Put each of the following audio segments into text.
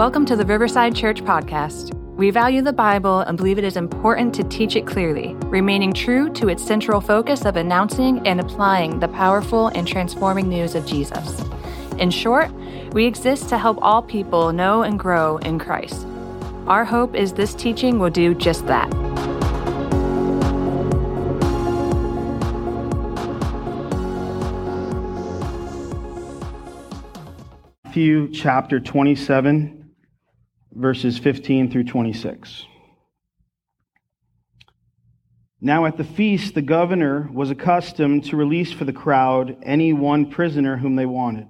Welcome to the Riverside Church Podcast. We value the Bible and believe it is important to teach it clearly, remaining true to its central focus of announcing and applying the powerful and transforming news of Jesus. In short, we exist to help all people know and grow in Christ. Our hope is this teaching will do just that. Matthew chapter 27, verses 15 through 26. Now at the feast, the governor was accustomed to release for the crowd any one prisoner whom they wanted.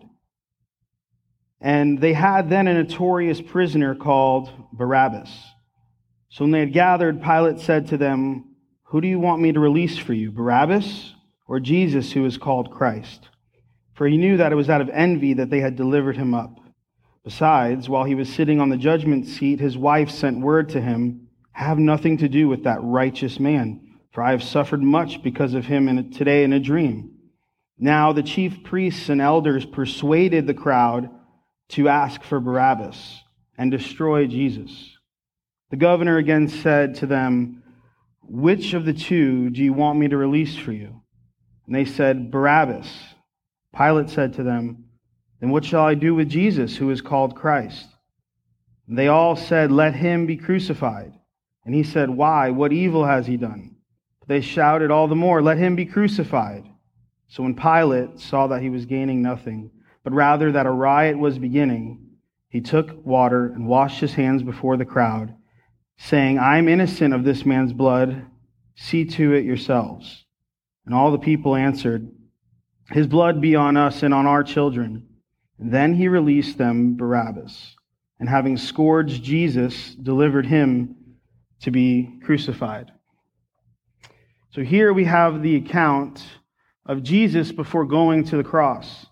And they had then a notorious prisoner called Barabbas. So when they had gathered, Pilate said to them, Who do you want me to release for you, Barabbas or Jesus, who is called Christ? For he knew that it was out of envy that they had delivered him up. Besides, while he was sitting on the judgment seat, his wife sent word to him, Have nothing to do with that righteous man, for I have suffered much because of him in, today in a dream. Now the chief priests and elders persuaded the crowd to ask for Barabbas and destroy Jesus. The governor again said to them, Which of the two do you want me to release for you? And they said, Barabbas. Pilate said to them, Then what shall I do with Jesus, who is called Christ? And they all said, Let him be crucified. And he said, Why? What evil has he done? But they shouted all the more, Let him be crucified. So when Pilate saw that he was gaining nothing, but rather that a riot was beginning, he took water and washed his hands before the crowd, saying, I am innocent of this man's blood. See to it yourselves. And all the people answered, His blood be on us and on our children. Then he released them Barabbas, and having scourged Jesus, delivered him to be crucified. So here we have the account of Jesus before going to the cross.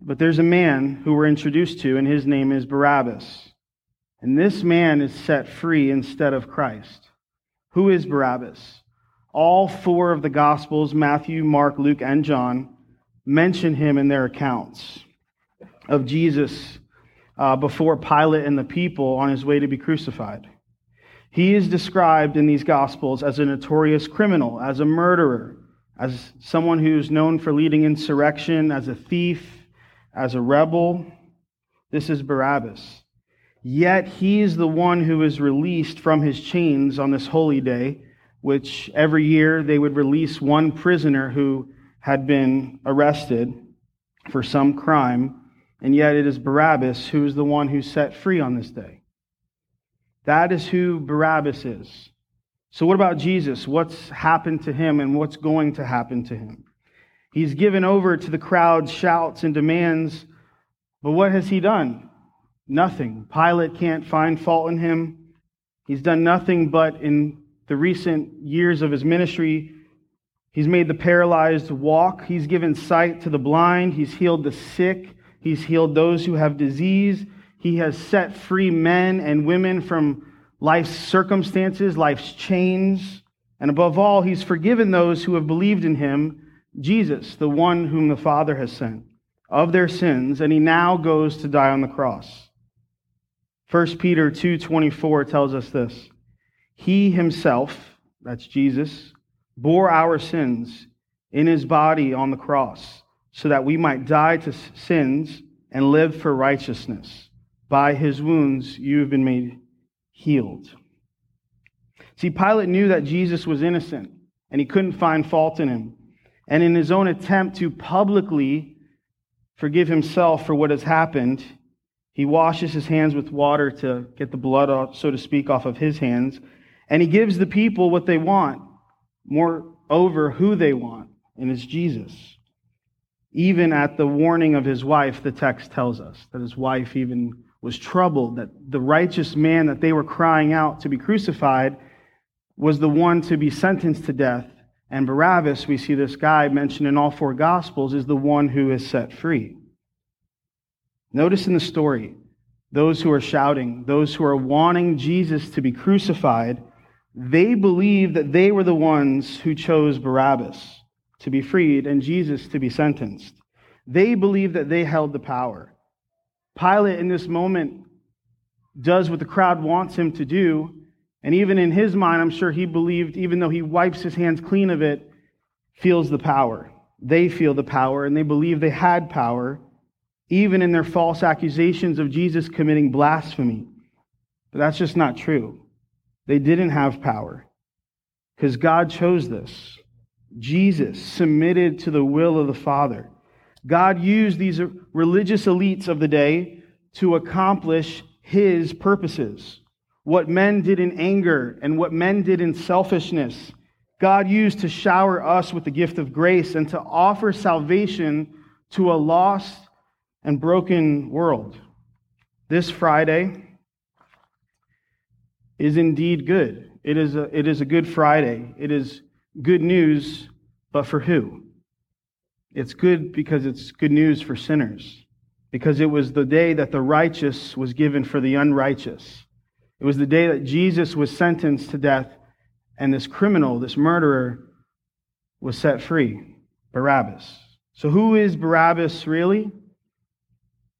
But there's a man who we're introduced to, and his name is Barabbas. And this man is set free instead of Christ. Who is Barabbas? All four of the Gospels, Matthew, Mark, Luke, and John, mention him in their accounts of Jesus uh, before Pilate and the people on his way to be crucified. He is described in these Gospels as a notorious criminal, as a murderer, as someone who's known for leading insurrection, as a thief, as a rebel. This is Barabbas. Yet he is the one who is released from his chains on this holy day, which every year they would release one prisoner who had been arrested for some crime. And yet it is Barabbas who is the one who's set free on this day. That is who Barabbas is. So, what about Jesus? What's happened to him and what's going to happen to him? He's given over to the crowd's shouts and demands, but what has he done? Nothing. Pilate can't find fault in him. He's done nothing but in the recent years of his ministry, he's made the paralyzed walk. He's given sight to the blind. He's healed the sick. He's healed those who have disease. He has set free men and women from life's circumstances, life's chains. And above all, he's forgiven those who have believed in him Jesus, the one whom the Father has sent, of their sins, and he now goes to die on the cross. 1 Peter 2:24 tells us this. He himself, that's Jesus, bore our sins in his body on the cross, so that we might die to sins and live for righteousness. By his wounds you have been made healed. See, Pilate knew that Jesus was innocent, and he couldn't find fault in him. And in his own attempt to publicly forgive himself for what has happened, he washes his hands with water to get the blood, off, so to speak, off of his hands. And he gives the people what they want, moreover, who they want, and it's Jesus. Even at the warning of his wife, the text tells us that his wife even was troubled that the righteous man that they were crying out to be crucified was the one to be sentenced to death. And Barabbas, we see this guy mentioned in all four Gospels, is the one who is set free. Notice in the story, those who are shouting, those who are wanting Jesus to be crucified, they believe that they were the ones who chose Barabbas to be freed and Jesus to be sentenced. They believe that they held the power. Pilate, in this moment, does what the crowd wants him to do. And even in his mind, I'm sure he believed, even though he wipes his hands clean of it, feels the power. They feel the power, and they believe they had power, even in their false accusations of Jesus committing blasphemy. But that's just not true. They didn't have power because God chose this. Jesus submitted to the will of the Father. God used these religious elites of the day to accomplish his purposes. What men did in anger and what men did in selfishness, God used to shower us with the gift of grace and to offer salvation to a lost and broken world. This Friday is indeed good. It is a, it is a good Friday. It is good news, but for who? It's good because it's good news for sinners, because it was the day that the righteous was given for the unrighteous. It was the day that Jesus was sentenced to death, and this criminal, this murderer, was set free Barabbas. So, who is Barabbas really?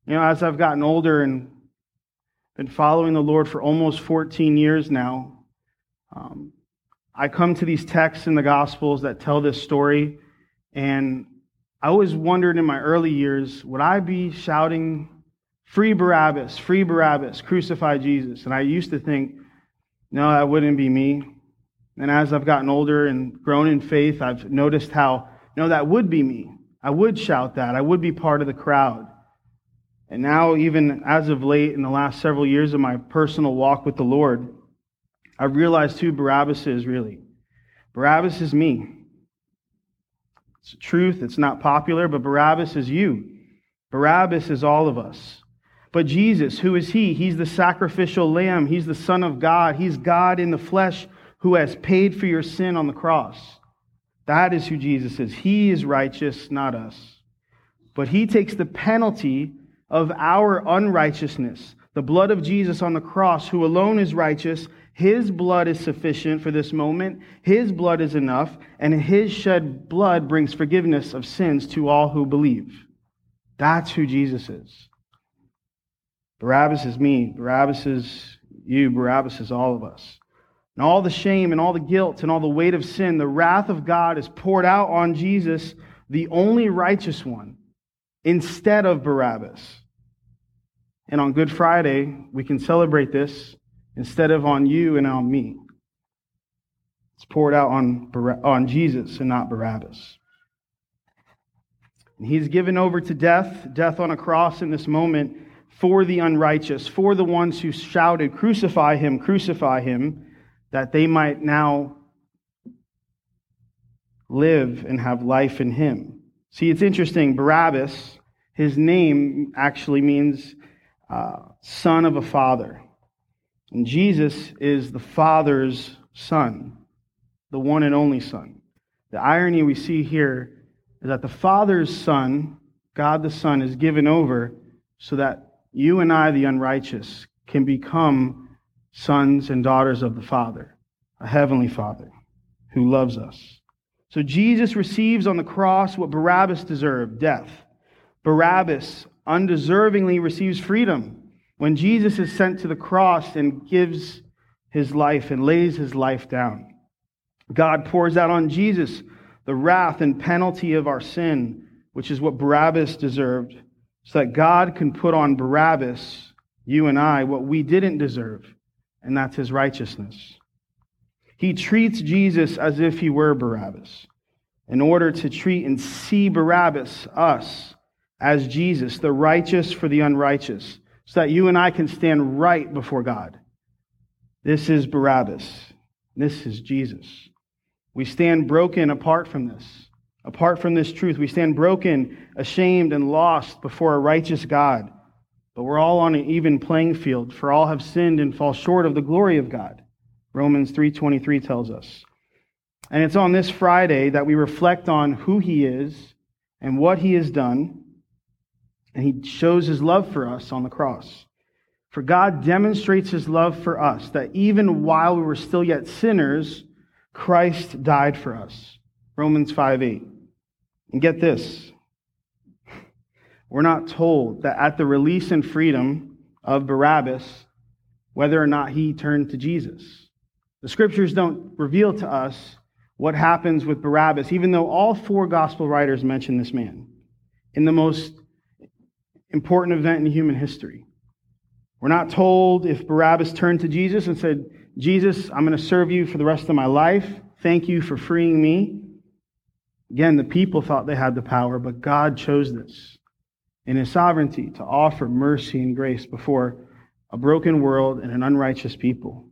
You know, as I've gotten older and been following the Lord for almost 14 years now, um, I come to these texts in the Gospels that tell this story, and I always wondered in my early years, would I be shouting, Free Barabbas, free Barabbas, crucify Jesus? And I used to think, no, that wouldn't be me. And as I've gotten older and grown in faith, I've noticed how, no, that would be me. I would shout that. I would be part of the crowd. And now, even as of late, in the last several years of my personal walk with the Lord, I've realized who Barabbas is really. Barabbas is me. It's the truth. It's not popular, but Barabbas is you. Barabbas is all of us. But Jesus, who is he? He's the sacrificial lamb. He's the Son of God. He's God in the flesh who has paid for your sin on the cross. That is who Jesus is. He is righteous, not us. But he takes the penalty of our unrighteousness. The blood of Jesus on the cross, who alone is righteous, his blood is sufficient for this moment. His blood is enough, and his shed blood brings forgiveness of sins to all who believe. That's who Jesus is. Barabbas is me. Barabbas is you. Barabbas is all of us. And all the shame and all the guilt and all the weight of sin, the wrath of God is poured out on Jesus, the only righteous one, instead of Barabbas. And on Good Friday, we can celebrate this instead of on you and on me. It's poured out on, on Jesus and not Barabbas. And he's given over to death, death on a cross in this moment for the unrighteous, for the ones who shouted, Crucify him, crucify him, that they might now live and have life in him. See, it's interesting. Barabbas, his name actually means uh, son of a father. And Jesus is the Father's Son, the one and only Son. The irony we see here is that the Father's Son, God the Son, is given over so that you and I, the unrighteous, can become sons and daughters of the Father, a heavenly Father who loves us. So Jesus receives on the cross what Barabbas deserved death. Barabbas undeservingly receives freedom when Jesus is sent to the cross and gives his life and lays his life down, God pours out on Jesus the wrath and penalty of our sin, which is what Barabbas deserved, so that God can put on Barabbas, you and I, what we didn't deserve, and that's his righteousness. He treats Jesus as if he were Barabbas in order to treat and see Barabbas, us, as Jesus, the righteous for the unrighteous so that you and I can stand right before God. This is Barabbas. This is Jesus. We stand broken apart from this. Apart from this truth, we stand broken, ashamed, and lost before a righteous God. But we're all on an even playing field, for all have sinned and fall short of the glory of God. Romans 3:23 tells us. And it's on this Friday that we reflect on who he is and what he has done and he shows his love for us on the cross. For God demonstrates his love for us, that even while we were still yet sinners, Christ died for us. Romans 5 8. And get this we're not told that at the release and freedom of Barabbas, whether or not he turned to Jesus. The scriptures don't reveal to us what happens with Barabbas, even though all four gospel writers mention this man in the most important event in human history. We're not told if Barabbas turned to Jesus and said, Jesus, I'm going to serve you for the rest of my life. Thank you for freeing me. Again, the people thought they had the power, but God chose this in his sovereignty to offer mercy and grace before a broken world and an unrighteous people.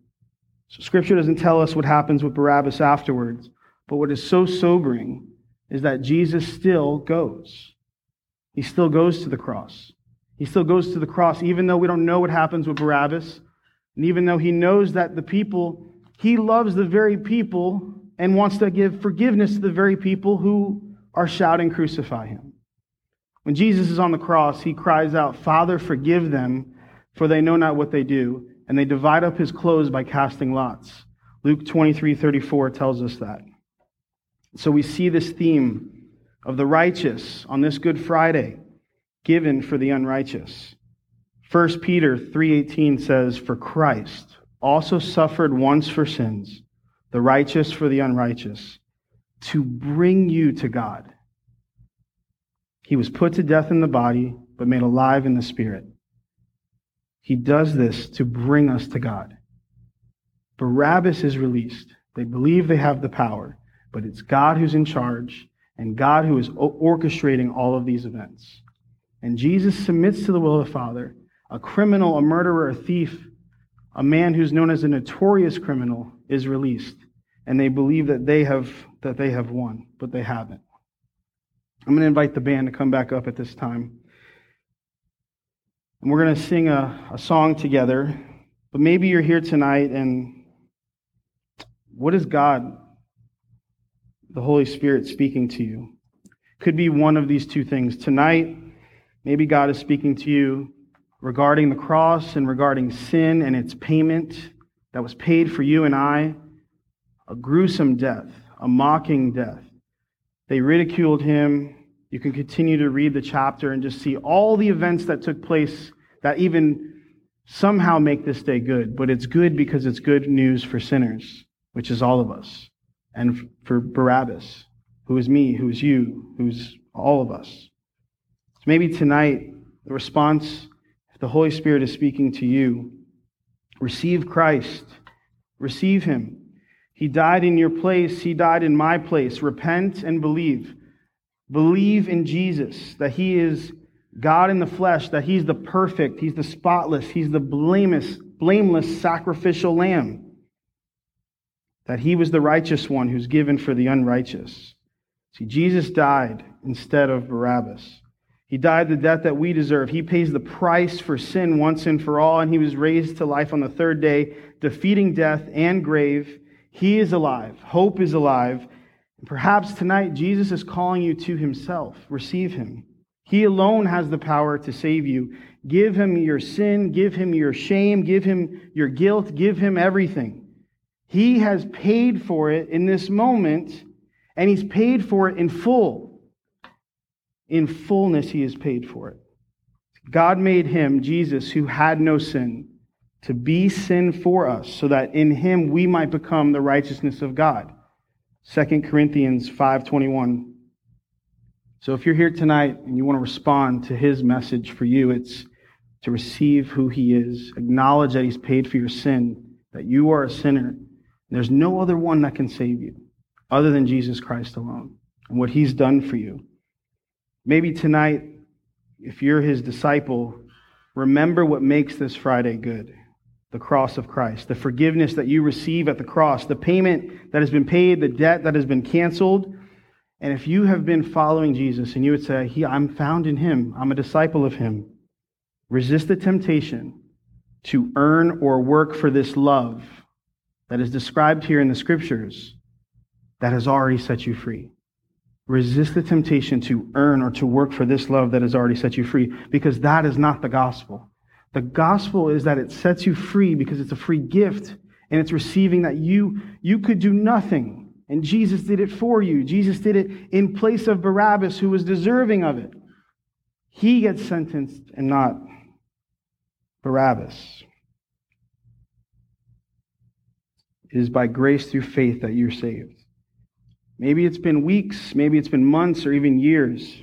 So scripture doesn't tell us what happens with Barabbas afterwards, but what is so sobering is that Jesus still goes. He still goes to the cross. He still goes to the cross, even though we don't know what happens with Barabbas, and even though he knows that the people, he loves the very people and wants to give forgiveness to the very people who are shouting, Crucify him. When Jesus is on the cross, he cries out, Father, forgive them, for they know not what they do. And they divide up his clothes by casting lots. Luke 23 34 tells us that. So we see this theme of the righteous on this Good Friday given for the unrighteous. 1 Peter 3:18 says for Christ also suffered once for sins the righteous for the unrighteous to bring you to God. He was put to death in the body but made alive in the spirit. He does this to bring us to God. Barabbas is released. They believe they have the power, but it's God who's in charge and God who is orchestrating all of these events. And Jesus submits to the will of the Father. A criminal, a murderer, a thief, a man who's known as a notorious criminal is released. And they believe that they have, that they have won, but they haven't. I'm going to invite the band to come back up at this time. And we're going to sing a, a song together. But maybe you're here tonight and what is God, the Holy Spirit, speaking to you? Could be one of these two things. Tonight, Maybe God is speaking to you regarding the cross and regarding sin and its payment that was paid for you and I a gruesome death, a mocking death. They ridiculed him. You can continue to read the chapter and just see all the events that took place that even somehow make this day good. But it's good because it's good news for sinners, which is all of us, and for Barabbas, who is me, who is you, who's all of us. So maybe tonight, the response, if the Holy Spirit is speaking to you, receive Christ, receive Him. He died in your place, He died in my place. Repent and believe. Believe in Jesus, that He is God in the flesh, that He's the perfect, He's the spotless, He's the blameless, blameless sacrificial lamb, that He was the righteous one who's given for the unrighteous. See, Jesus died instead of Barabbas. He died the death that we deserve. He pays the price for sin once and for all, and he was raised to life on the third day, defeating death and grave. He is alive. Hope is alive. And perhaps tonight, Jesus is calling you to himself. Receive him. He alone has the power to save you. Give him your sin, give him your shame, give him your guilt, give him everything. He has paid for it in this moment, and he's paid for it in full. In fullness, he has paid for it. God made him, Jesus, who had no sin, to be sin for us, so that in him we might become the righteousness of God. 2 Corinthians 5:21. So if you're here tonight and you want to respond to his message for you, it's to receive who he is, acknowledge that he's paid for your sin, that you are a sinner. There's no other one that can save you other than Jesus Christ alone and what he's done for you. Maybe tonight, if you're his disciple, remember what makes this Friday good the cross of Christ, the forgiveness that you receive at the cross, the payment that has been paid, the debt that has been canceled. And if you have been following Jesus and you would say, he, I'm found in him, I'm a disciple of him, resist the temptation to earn or work for this love that is described here in the scriptures that has already set you free. Resist the temptation to earn or to work for this love that has already set you free, because that is not the gospel. The gospel is that it sets you free because it's a free gift and it's receiving that you, you could do nothing. And Jesus did it for you. Jesus did it in place of Barabbas, who was deserving of it. he gets sentenced and not Barabbas. It is by grace through faith that you're saved. Maybe it's been weeks, maybe it's been months, or even years.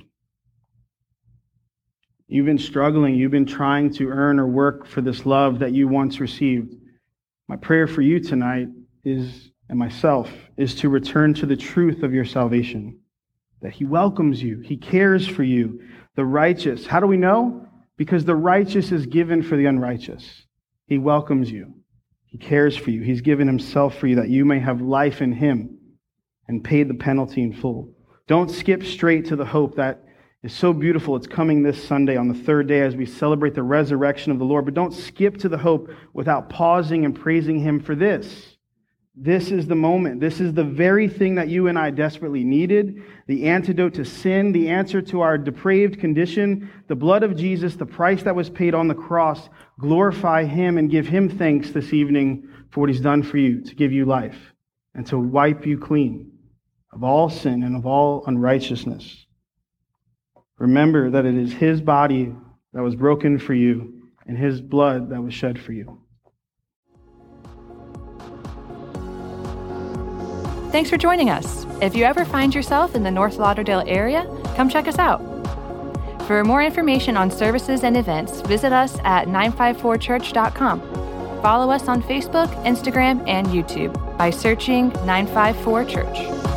You've been struggling, you've been trying to earn or work for this love that you once received. My prayer for you tonight is, and myself, is to return to the truth of your salvation. That He welcomes you, He cares for you. The righteous, how do we know? Because the righteous is given for the unrighteous. He welcomes you, He cares for you, He's given Himself for you that you may have life in Him and paid the penalty in full. Don't skip straight to the hope that is so beautiful. It's coming this Sunday on the third day as we celebrate the resurrection of the Lord. But don't skip to the hope without pausing and praising Him for this. This is the moment. This is the very thing that you and I desperately needed the antidote to sin, the answer to our depraved condition, the blood of Jesus, the price that was paid on the cross. Glorify Him and give Him thanks this evening for what He's done for you to give you life and to wipe you clean of all sin and of all unrighteousness. Remember that it is His body that was broken for you and His blood that was shed for you. Thanks for joining us. If you ever find yourself in the North Lauderdale area, come check us out. For more information on services and events, visit us at 954church.com. Follow us on Facebook, Instagram, and YouTube by searching 954 Church.